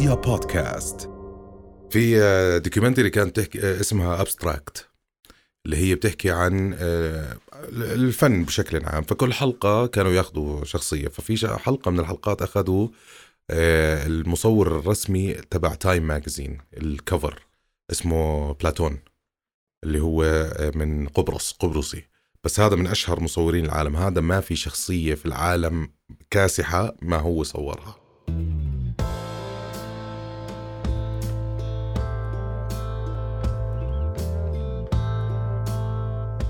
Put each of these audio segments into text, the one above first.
رؤيا بودكاست. في آه، documentary كانت تحكي آه، اسمها Abstract اللي هي بتحكي عن آه، الفن بشكل عام. فكل حلقة كانوا ياخذوا شخصية. ففي حلقة من الحلقات أخذوا آه، المصور الرسمي تبع Time magazine ال cover اسمه Platon اللي هو آه، من قبرص قبرصي. بس هذا من أشهر مصورين العالم. هذا ما في شخصية في العالم كاسحة إلا ما هو صورها.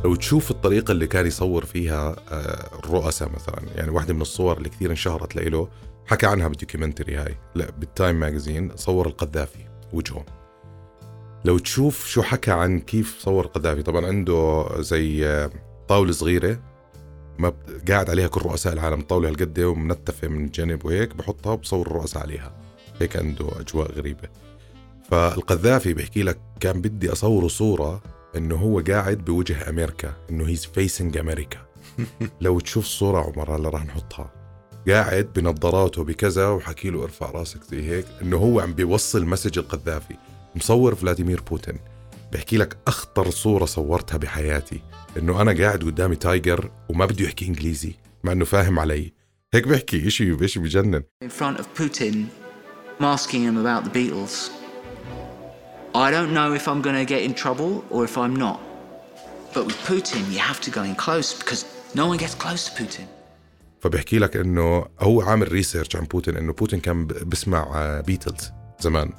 لو تشوف الطريقة اللي كان يصور فيها آه، الرؤساء مثلا يعني واحدة من الصور اللي كثير انشهرت له حكى عنها بال documentary هاي. لا بال Time magazine صور القذافي وجهه لو تشوف شو حكى عن كيف صور القذافي طبعا عنده زي آه، طاولة صغيرة ما قاعد عليها كل رؤساء العالم طاولة هالقد ومنتفة من الجانب وهيك بحطها وبصور الرؤساء عليها. هيك عنده أجواء غريبة. فالقذافي بيحكي لك كان بدي أصوره صورة إنه هو قاعد بوجه أمريكا إنه he's facing أمريكا. لو تشوف صورة عمر هلا راح نحطها. قاعد بنظاراته بكذا وحكي له ارفع راسك زي هيك إنه هو عم بيوصل message القذافي. مصور فلاديمير بوتين. بحكي لك أخطر صورة صورتها بحياتي. إنه أنا قاعد قدامي tiger وما بده يحكي إنجليزي مع إنه فاهم علي. هيك بحكي إشي إشي بجنن. In front of Putin, asking him about the Beatles. I don't know if I'm going to get in trouble or if I'm not. But with Putin, you have to go in close because no one gets close to Putin. فبحكي لك إنه هو عامل research عن بوتين إنه بوتين كان بسمع بيتلز زمان.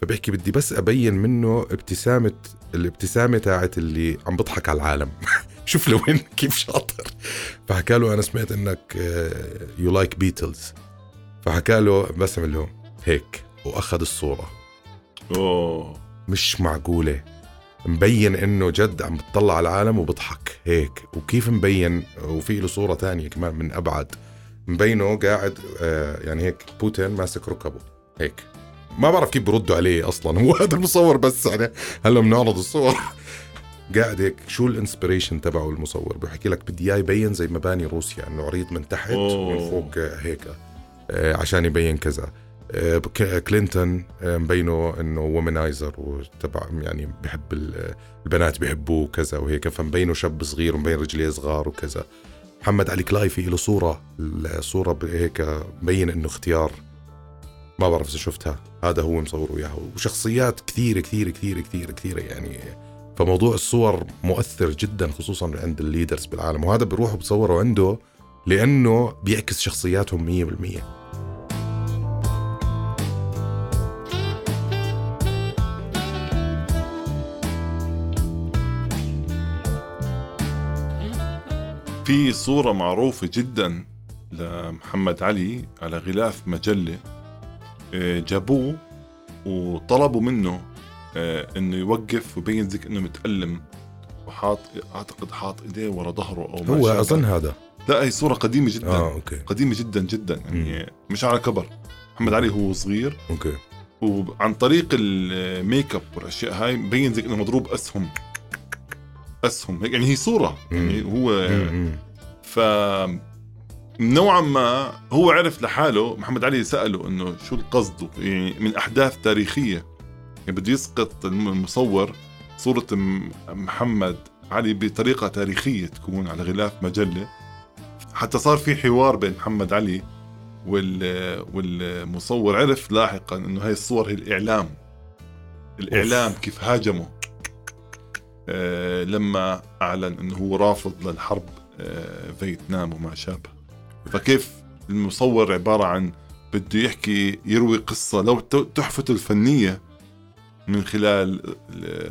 فبحكي بدي بس أبين منه ابتسامه الابتسامة تاعت اللي عم بضحك على العالم. شوف لوين كيف شاطر. فحكى له أنا سمعت إنك you like Beatles فحكى له بسم له هيك وأخذ الصورة. أوه. مش معقولة. مبين إنه جد عم بتطلع على العالم وبضحك. هيك. وكيف مبين؟ وفي له صورة تانية كمان من أبعد. مبينه قاعد آه يعني هيك بوتين ماسك ركبه. هيك. ما بعرف كيف بردوا عليه أصلا. هو هذا المصور بس يعني هلا بنعرض الصور. قاعد هيك. شو ال inspiration تبعه المصور؟ بحكي لك بدي إياه يبين زي مباني روسيا إنه عريض من تحت ومن أوه. فوق هيك. آه، عشان يبين كذا. كلينتون آه، مبينه إنه womanizer وتبع يعني بحب ال- البنات بيحبوه وكذا وهيك. فمبينه شاب صغير ومبين رجليه صغار وكذا. محمد علي كلاي في له صورة الصورة هيك مبين إنه اختيار. ما بعرف إذا شفتها. هذا هو مصوره إياها. وشخصيات كثيرة كثيرة كثيرة كثيرة كثيرة يعني. فموضوع الصور مؤثر جدا خصوصا عند ال leaders بالعالم. وهذا بيروحوا بصوروا عنده لأنه بيعكس شخصياتهم 100% في صورة معروفة جدا لمحمد علي على غلاف مجلة آه، جابوه وطلبوا منه آه، إنه يوقف ويبين زي إنه متألم وحاط أعتقد حاط إيديه ورا ظهره أو هو. أظن هذا. لا هي صورة قديمة جدا. آه okay. قديمة جدا جدا يعني مش على كبر. محمد علي هو صغير. okay. وعن طريق الميك اب والأشياء هاي مبين زي إنه مضروب أسهم. أسهم. هيك يعني هي صورة. يعني هو. ف نوعا ما هو عرف لحاله. محمد علي سأله إنه شو القصد؟ يعني من أحداث تاريخية. يعني بده يسقط المصور صورة محمد علي بطريقة تاريخية تكون على غلاف مجلة. حتى صار في حوار بين محمد علي وال والمصور. عرف لاحقا إنه هاي الصور هي الإعلام. الإعلام أوف. كيف هاجمه. لما أعلن إنه هو رافض للحرب آه فيتنام وما شابه. فكيف المصور عبارة عن بده يحكي يروي قصة لو تحفته الفنية من خلال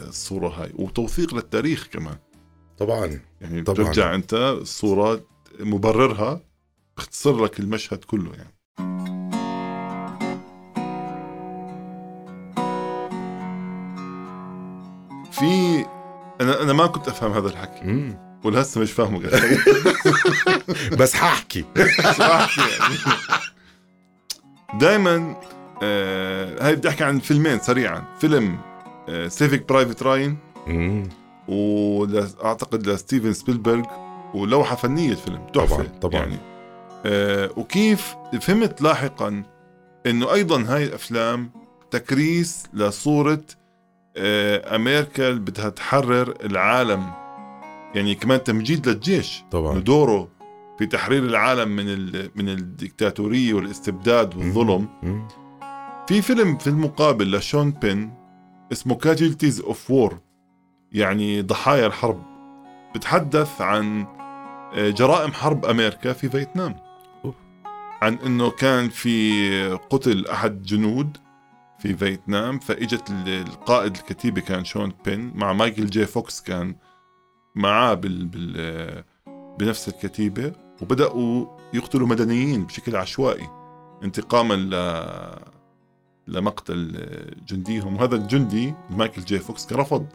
الصورة هاي وتوثيق للتاريخ كمان. طبعا. يعني طبعاً. بترجع أنت الصورة مبررها بختصر لك المشهد كله يعني. في أنا أنا ما كنت أفهم هذا الحكي. مم. ولهسه مش فاهمه بس حاحكي. دائما آه هاي بدي أحكي عن فيلمين سريعا. فيلم آه Saving Private Ryan. واعتقد لستيفن سبيلبرغ. ولوحة فنية الفيلم تحفة طبعاً، طبعاً. يعني آه وكيف فهمت لاحقا إنه أيضا هاي الأفلام تكريس لصورة أمريكا اللي بدها تحرر العالم. يعني كمان تمجيد للجيش. طبعا. دوره في تحرير العالم من ال- من الدكتاتورية والاستبداد والظلم. في فيلم في المقابل لشون بين اسمه Casualties of War يعني ضحايا الحرب. بتحدث عن آه، جرائم حرب أمريكا في فيتنام. عن إنه كان في قتل أحد جنود في فيتنام فإجت ال- القائد الكتيبة كان شون بين مع مايكل جي فوكس كان معاه بال, بال بنفس الكتيبة وبدأوا يقتلوا مدنيين بشكل عشوائي انتقاما ل لمقتل جنديهم وهذا الجندي مايكل جي فوكس كان رفض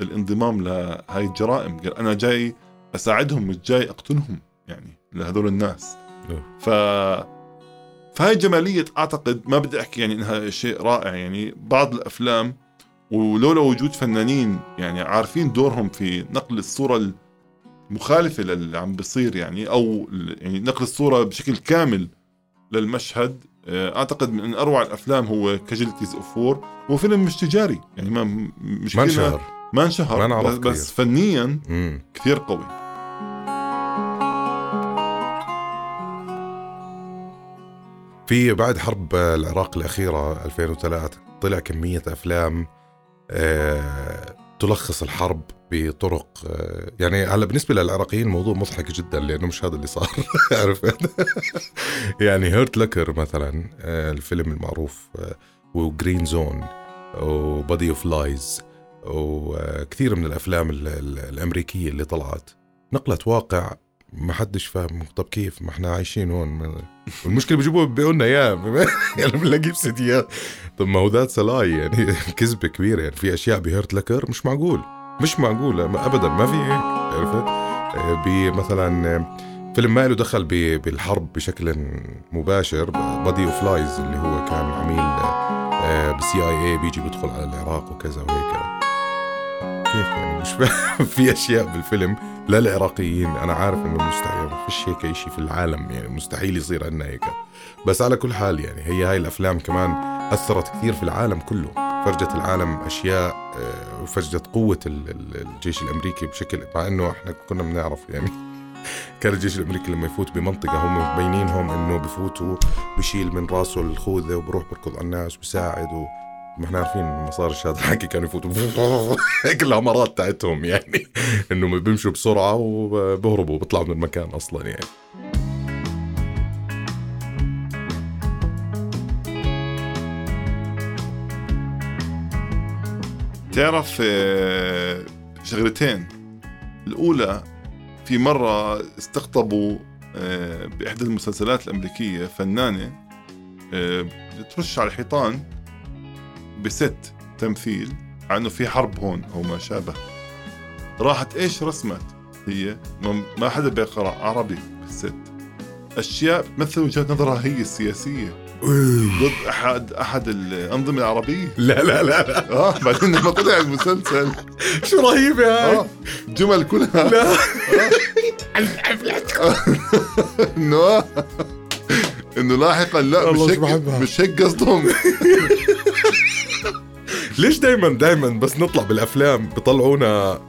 الانضمام لهاي الجرائم قال أنا جاي أساعدهم مش جاي أقتلهم يعني لهذول الناس أوه. ف فهاي جمالية أعتقد ما بدي أحكي يعني إنها شيء رائع يعني بعض الأفلام ولولا وجود فنانين يعني عارفين دورهم في نقل الصورة المخالفة للي عم بيصير يعني أو يعني نقل الصورة بشكل كامل للمشهد آه، أعتقد من أروع الأفلام هو Casualties of War هو فيلم مش تجاري يعني ما مش ما انشهر ما انشهر بس, بس. فنيا مم. كثير قوي في بعد حرب العراق الأخيرة 2003 طلع كمية أفلام آه، تلخص الحرب بطرق آه، يعني هلا بالنسبة للعراقيين الموضوع مضحك جدا لأنه مش هذا اللي صار عرفت؟ يعني هيرت لكر مثلا آه، الفيلم المعروف وجرين زون وبادي اوف لايز وكثير من الأفلام ال- ال- الأمريكية اللي طلعت نقلت واقع ما حدش فاهم. طب كيف؟ ما إحنا عايشين هون. والمشكلة بيجيبوا بيقولنا إياه. يعني بنلاقيه بسديات طب ما هو ذات سلاي. يعني كذبة كبيرة. يعني في أشياء بهيرت لكر مش معقول. مش معقوله ما ابدا. ما في هيك. عرفت؟ آه، بمثلا فيلم ما له دخل بالحرب بشكل مباشر. Body of Lies اللي هو كان عميل بال CIA بيجي بيدخل على العراق وكذا وهيك. كيف يعني؟ مش في أشياء بالفيلم للعراقيين أنا عارف إنه مستحيل ما فيش هيك شيء في العالم يعني مستحيل يصير عندنا هيك. بس على كل حال يعني هي هاي الأفلام كمان أثرت كثير في العالم كله. فرجت العالم أشياء آه، وفرجت قوة ال- ال- الجيش الأمريكي بشكل مع إنه إحنا كنا بنعرف يعني. كان الجيش الأمريكي لما يفوت بمنطقة هم مبينينهم إنه بفوتوا بشيل من راسه الخوذة وبروح بركض على الناس وبساعد. ما إحنا عارفين ما صارش هذا الحكي كانوا يفوتوا. هيك الامارات تاعتهم يعني. إنهم بيمشوا بسرعة وبهربوا بيطلعوا من المكان أصلا يعني. تعرف آه، شغلتين. الأولى في مرة استقطبوا آه، بإحدى المسلسلات الأمريكية فنانة آه، بترش على الحيطان. بست تمثيل على إنه في حرب هون أو ما شابه. راحت إيش رسمت؟ هي ما- حدا بيقرأ عربي بالست. أشياء بتمثل وجهة نظرها هي السياسية. ضد أحد أحد الأنظمة العربية. لا لا لا لا. آه بعدين لما طلع المسلسل. شو رهيبة هاي؟ آه الجمل كلها. لا. إنه إنه لاحقا لا مش هيك. مش هيك قصدهم. ليش دايما دايما بس نطلع بالأفلام بيطلعونا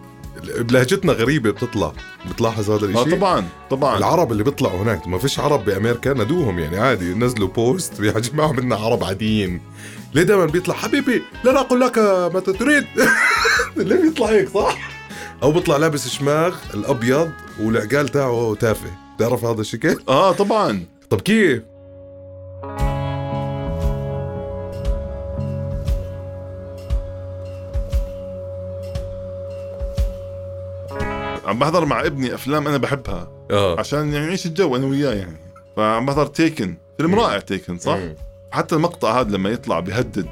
بلهجتنا غريبة بتطلع. بتلاحظ هذا آه الشيء طبعا طبعا. العرب اللي بيطلعوا هناك ما فيش عرب بأمريكا ندوهم يعني عادي نزلوا بوست يا جماعة منا عرب عاديين. ليه دائما بيطلع؟ حبيبي لا أقول لك متى تريد؟ ليه بيطلع هيك صح؟ أو بيطلع لابس شماغ الأبيض والعقال تاعه تافه. بتعرف هذا الشكل آه طبعا. طب كيف؟ عم بحضر مع ابني أفلام أنا بحبها آه عشان يعني نعيش الجو أنا وياه يعني فعم بحضر تيكن فيلم. رائع تيكن صح؟ مم. حتى المقطع هذا لما يطلع بيهدد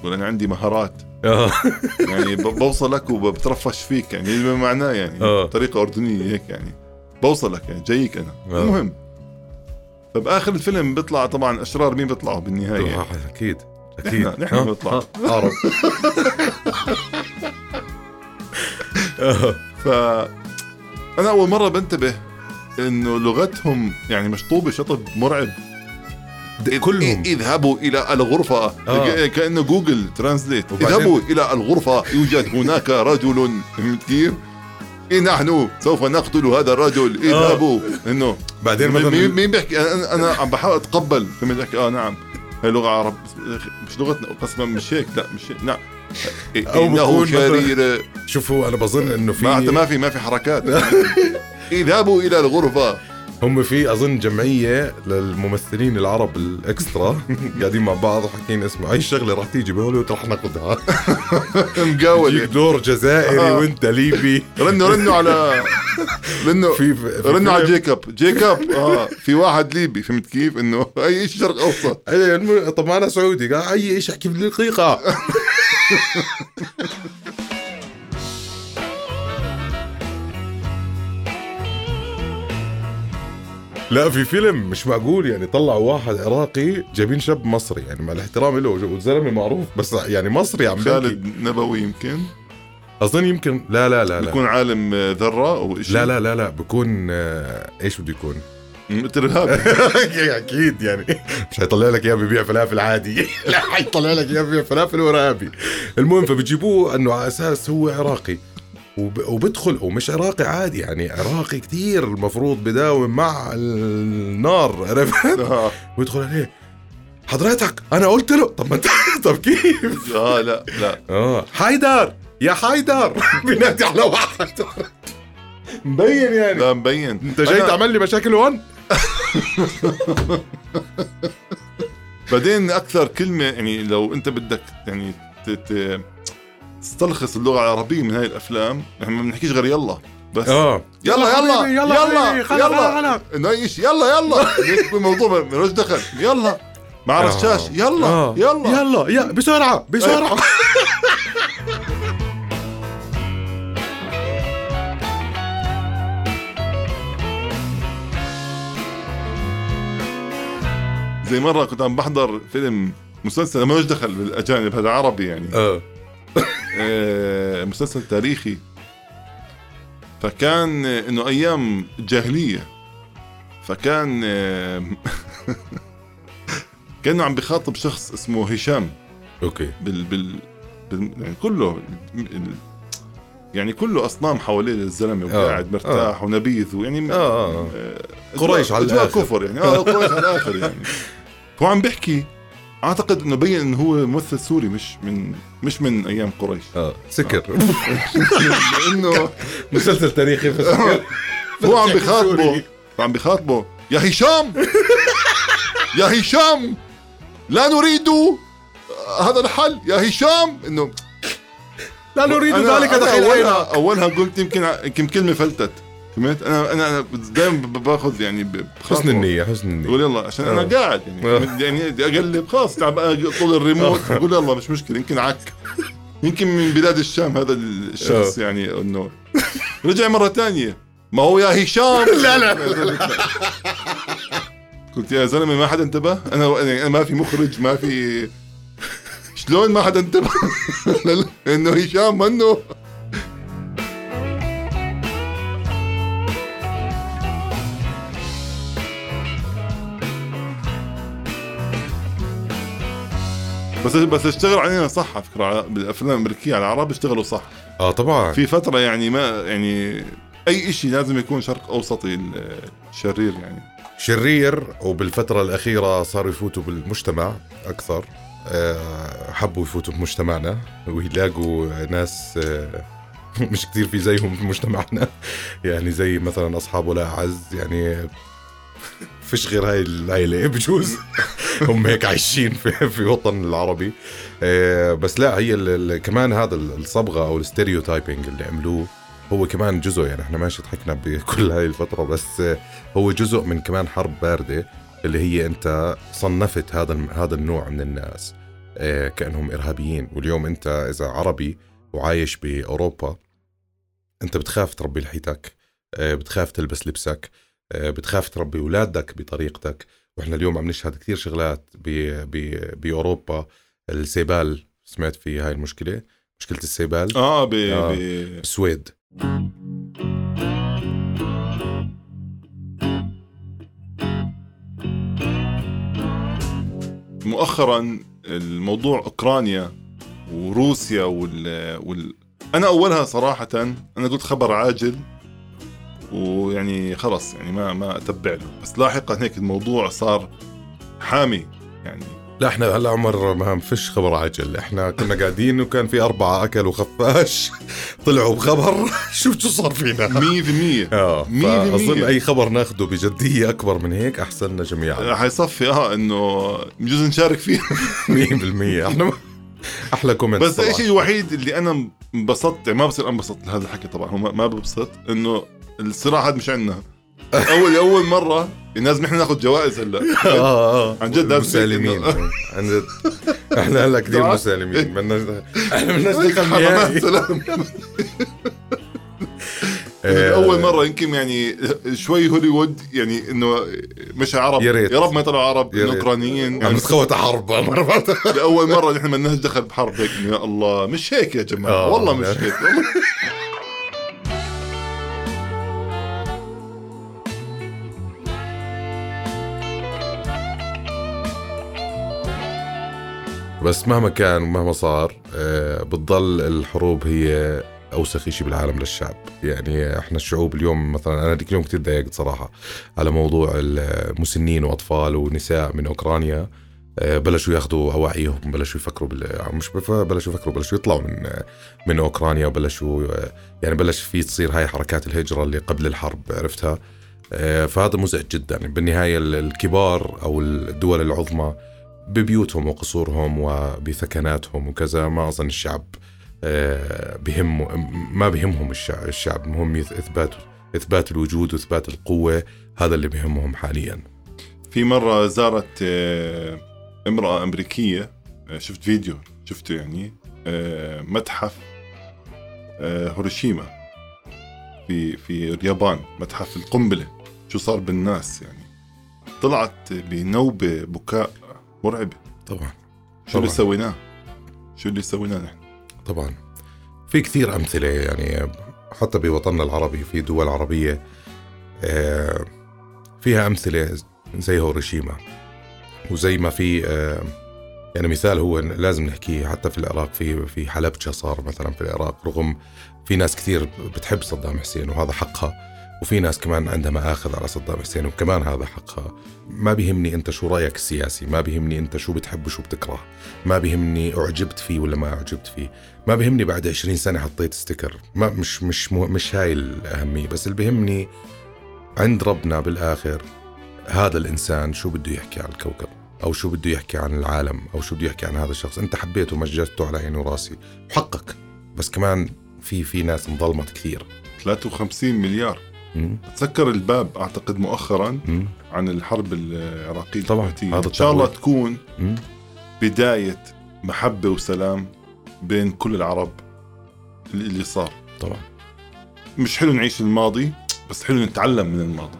يقول أنا عندي مهارات آه يعني بوصلك وبترفش فيك يعني بما معناه يعني آه. بطريقة أردنية هيك يعني بوصلك يعني جايك أنا آه. المهم فبآخر الفيلم بيطلع طبعا أشرار مين بيطلعوا بالنهاية يعني. أكيد أكيد نحن- نحن ها؟ بنطلع. عرب آه. ف أنا أول مرة بنتبه إنه لغتهم يعني مشطوبة شطب مرعب. د- كلهم. إذ- إذهبوا إلى الغرفة. آه. كأنه جوجل ترانزليت وبعدين- إذهبوا إلى الغرفة. يوجد هناك رجل فهمت كيف؟ إيه نحن سوف نقتل هذا الرجل. إذهبوا. إنه بعدين مين مثلا؟ مين بيحكي؟ أنا أنا عم بحاول أتقبل. فهمت بحكي آه نعم. هي لغة عرب. مش لغتنا. قسما مش هيك. لا مش هيك. نعم. أو إنه شرير شوفوا أنا بظن إنه في ما ما في ما في حركات. إذهبوا إلى الغرفة. هم في أظن جمعية للممثلين العرب الإكسترا. قاعدين مع بعض وحاكين اسمه. أي شغلة راح تيجي بهوليوود رح ناخذها. يجيك مقاوله دور جزائري آه. وأنت ليبي. رنوا رنوا على رنوا في, رنوا على جيكوب جيكوب آه. في واحد ليبي. فهمت كيف؟ إنه أي شيء شرق أوسط. طب أنا سعودي. قال أي شيء احكي بالدقيقه لا في فيلم مش معقول يعني طلعوا واحد عراقي جايبين شاب مصري يعني مع الاحترام له والزلمه معروف بس يعني مصري عم خالد نبوي يمكن؟ أظن يمكن لا لا لا لا. بيكون عالم آه، ذرة أو شيء لا لا لا لا بكون آه، إيش بده يكون؟ ارهابي أكيد يعني. مش هيطلع لك إياه ببيع فلافل عادي. لا حيطلع لك إياه ببيع فلافل وارهابي المهم فبجيبوه إنه على أساس هو عراقي. وب... وبدخل ومش عراقي عادي يعني عراقي كتير المفروض بداوم مع النار عرفت؟ آه. ويدخل عليه. حضرتك أنا قلت له. طب ما أنت طب كيف؟ آه لا لا. آه. حيدر يا حيدر. بينادي على واحد. مبين يعني. لا مبين. انت جاي أنا- تعمل لي مشاكل هون بعدين أكثر كلمة يعني لو أنت بدك يعني ت- ت- تستلخص اللغة العربية من هاي الأفلام إحنا ما بنحكيش غير يلا بس. آه. يلا يلا يلا يلا يلا, يلا. إنه أي شيء يلا يلا. الموضوع ملوش دخل. يلا. مع آه. رشاش يلا آه. يلا. يلا يا بسرعة بسرعة. زي مرة كنت عم بحضر فيلم مسلسل ملوش دخل بالأجانب هذا عربي يعني. آه. آه، مسلسل تاريخي. فكان إنه أيام الجاهليه فكان آه، كأنه عم بخاطب شخص اسمه هشام. أوكي. بال بال, بال يعني كله يعني كله أصنام حواليه الزلمه آه، وقاعد مرتاح ونبيذ ويعني آه، آه. آه، قريش على الآخر. كفر يعني. آه قريش على الآخر يعني. هو عم بيحكي أعتقد إنه بين إنه هو ممثل سوري مش من مش من أيام قريش. آه سكر. لأنه مسلسل تاريخي بس. هو عم. بخاطبه. عم بخاطبه. يا هشام! يا هشام! لا نريد هذا الحل. يا هشام! إنه لا نريد ذلك دخيل اولها عينك أولها قلت يمكن يمكن كلمة فلتت فهمت؟ أنا أنا دائما باخذ يعني. حسن النية حسن النية. بقول يلا عشان أنا آه. قاعد يعني آه. يعني بدي أقلب خلاص تعب طول الريموت. بقول يلا مش مشكلة يمكن عك. يمكن من بلاد الشام هذا الشخص يعني إنه. رجع مرة ثانية. ما هو يا هشام؟ لا لا. قلت يا زلمة ما حدا انتبه؟ أنا أنا ما في مخرج ما في شلون ما حدا انتبه؟ انه هشام منه. بس بس اشتغل علينا صح على فكرة بالأفلام الأمريكية على العرب اشتغلوا صح. آه طبعا. في فترة يعني ما يعني أي شيء لازم يكون شرق أوسطي ال- الشرير يعني. شرير وبالفترة الأخيرة صاروا يفوتوا بالمجتمع أكثر. آه، حبوا يفوتوا بمجتمعنا ويلاقوا ناس آه، مش كتير في زيهم في مجتمعنا. يعني زي مثلا أصحاب ولا أعز يعني فيش غير هاي العيلة بجوز. هم هيك عايشين في, في وطن العربي. آه، بس لا هي كمان هذا ال- الصبغة أو الستيريوتايبنج اللي عملوه هو كمان جزء يعني إحنا ماشي ضحكنا بكل هاي الفترة بس هو جزء من كمان حرب باردة اللي هي أنت صنفت هذا هذا النوع من الناس آه، كأنهم إرهابيين. واليوم أنت إذا عربي وعايش بأوروبا أنت بتخاف تربي لحيتك آه، بتخاف تلبس لبسك آه، بتخاف تربي أولادك بطريقتك. وإحنا اليوم عم نشهد كثير شغلات بأوروبا. السيبال سمعت في هاي المشكلة؟ مشكلة السيبال؟ آه ب آه. ب السويد مؤخرا الموضوع أوكرانيا وروسيا وال, وال... أنا أولها صراحة أنا قلت خبر عاجل ويعني خلص يعني ما ما أتبع له. بس لاحقا هيك الموضوع صار حامي يعني. لا إحنا هلا عمر ما فيش خبر عاجل. إحنا كنا قاعدين وكان في أربعة أكلوا خفاش طلعوا بخبر. شوف شو صار فينا. 100% آه. فأظن أي خبر ناخده بجدية أكبر من هيك أحسن لنا جميعا. حيصفي آه إنه بجوز نشارك فيه. 100% إحنا أحلى comment بس. الشيء الوحيد اللي أنا انبسطت؟ يعني ما بصير أنبسط لهذا الحكي طبعا ما ببسط إنه الصراع هذا مش عندنا. اول أول مرة. لازم إحنا ناخذ جوائز هلا. آه آه. عن جد لازم مسالمين. عن جد. إحنا هلا كثير. مسالمين. بدنا إحنا بدنا دخل حرامات. نهائي سلام أول مرة يمكن يعني شوي هوليوود يعني إنه مش عرب. يا ريت. يا رب ما يطلعوا عرب يا إنه ريت. أوكرانيين. عم نتخوت حرب لأول مرة نحن ما لناش دخل بحرب هيك. يا الله. مش هيك يا جماعة. آه. والله مش هيك. بس مهما كان ومهما صار آه، بتضل الحروب هي أوسخ شيء بالعالم للشعب. يعني إحنا الشعوب اليوم مثلا أنا ديك اليوم كثير ضايقت صراحة على موضوع المسنين وأطفال ونساء من أوكرانيا. آه، بلشوا ياخذوا اواعيهم بلشوا يفكروا بال... مش بف... بلشوا يفكروا بلشوا يطلعوا من من أوكرانيا وبلشوا آه، يعني بلش في تصير هاي حركات الهجرة اللي قبل الحرب عرفتها؟ آه، فهذا مزعج جدا. بالنهاية ال- الكبار أو الدول العظمى ببيوتهم وقصورهم وبثكناتهم وكذا ما أظن الشعب آه، بهم ما بهمهم الشعب, الشعب مهم إثبات إثبات الوجود وإثبات القوة هذا اللي بهمهم حاليا. في مرة زارت آه، امرأة أمريكية آه، شفت فيديو شفته يعني متحف هيروشيما في في اليابان متحف القنبلة. شو صار بالناس يعني؟ طلعت بنوبة بكاء مرعبة طبعا. شو اللي. سويناه؟ شو اللي سويناه نحن؟ طبعا. في كثير أمثلة يعني حتى بوطننا العربي في دول عربية آه، فيها أمثلة زي هيروشيما. وزي ما في آه، يعني مثال هو لازم نحكيه حتى في العراق في في حلبجه صار مثلا في العراق رغم في ناس كثير بتحب صدام حسين وهذا حقها. وفي ناس كمان عندها مآخذ على صدام حسين وكمان هذا حقها. ما بيهمني أنت شو رأيك السياسي ما بيهمني أنت شو بتحب وشو بتكره ما بيهمني أعجبت فيه ولا ما أعجبت فيه ما بيهمني بعد 20 سنة حطيت ستيكر. ما مش مش مش هاي الأهمية بس اللي بيهمني عند ربنا بالآخر هذا الإنسان شو بده يحكي عن الكوكب أو شو بده يحكي عن العالم أو شو بده يحكي عن هذا الشخص. أنت حبيته ومجدته على عيني وراسي. وحقك بس كمان في في ناس انظلمت كثير. 53 مليار. تذكر الباب أعتقد مؤخرا مم. عن الحرب العراقية طبعاً،. هذا إن شاء الله. تكون مم. بداية محبة وسلام بين كل العرب اللي صار طبعا مش حلو نعيش الماضي بس حلو نتعلم من الماضي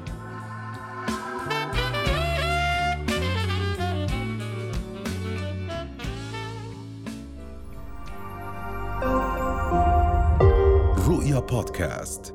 رؤيا بودكاست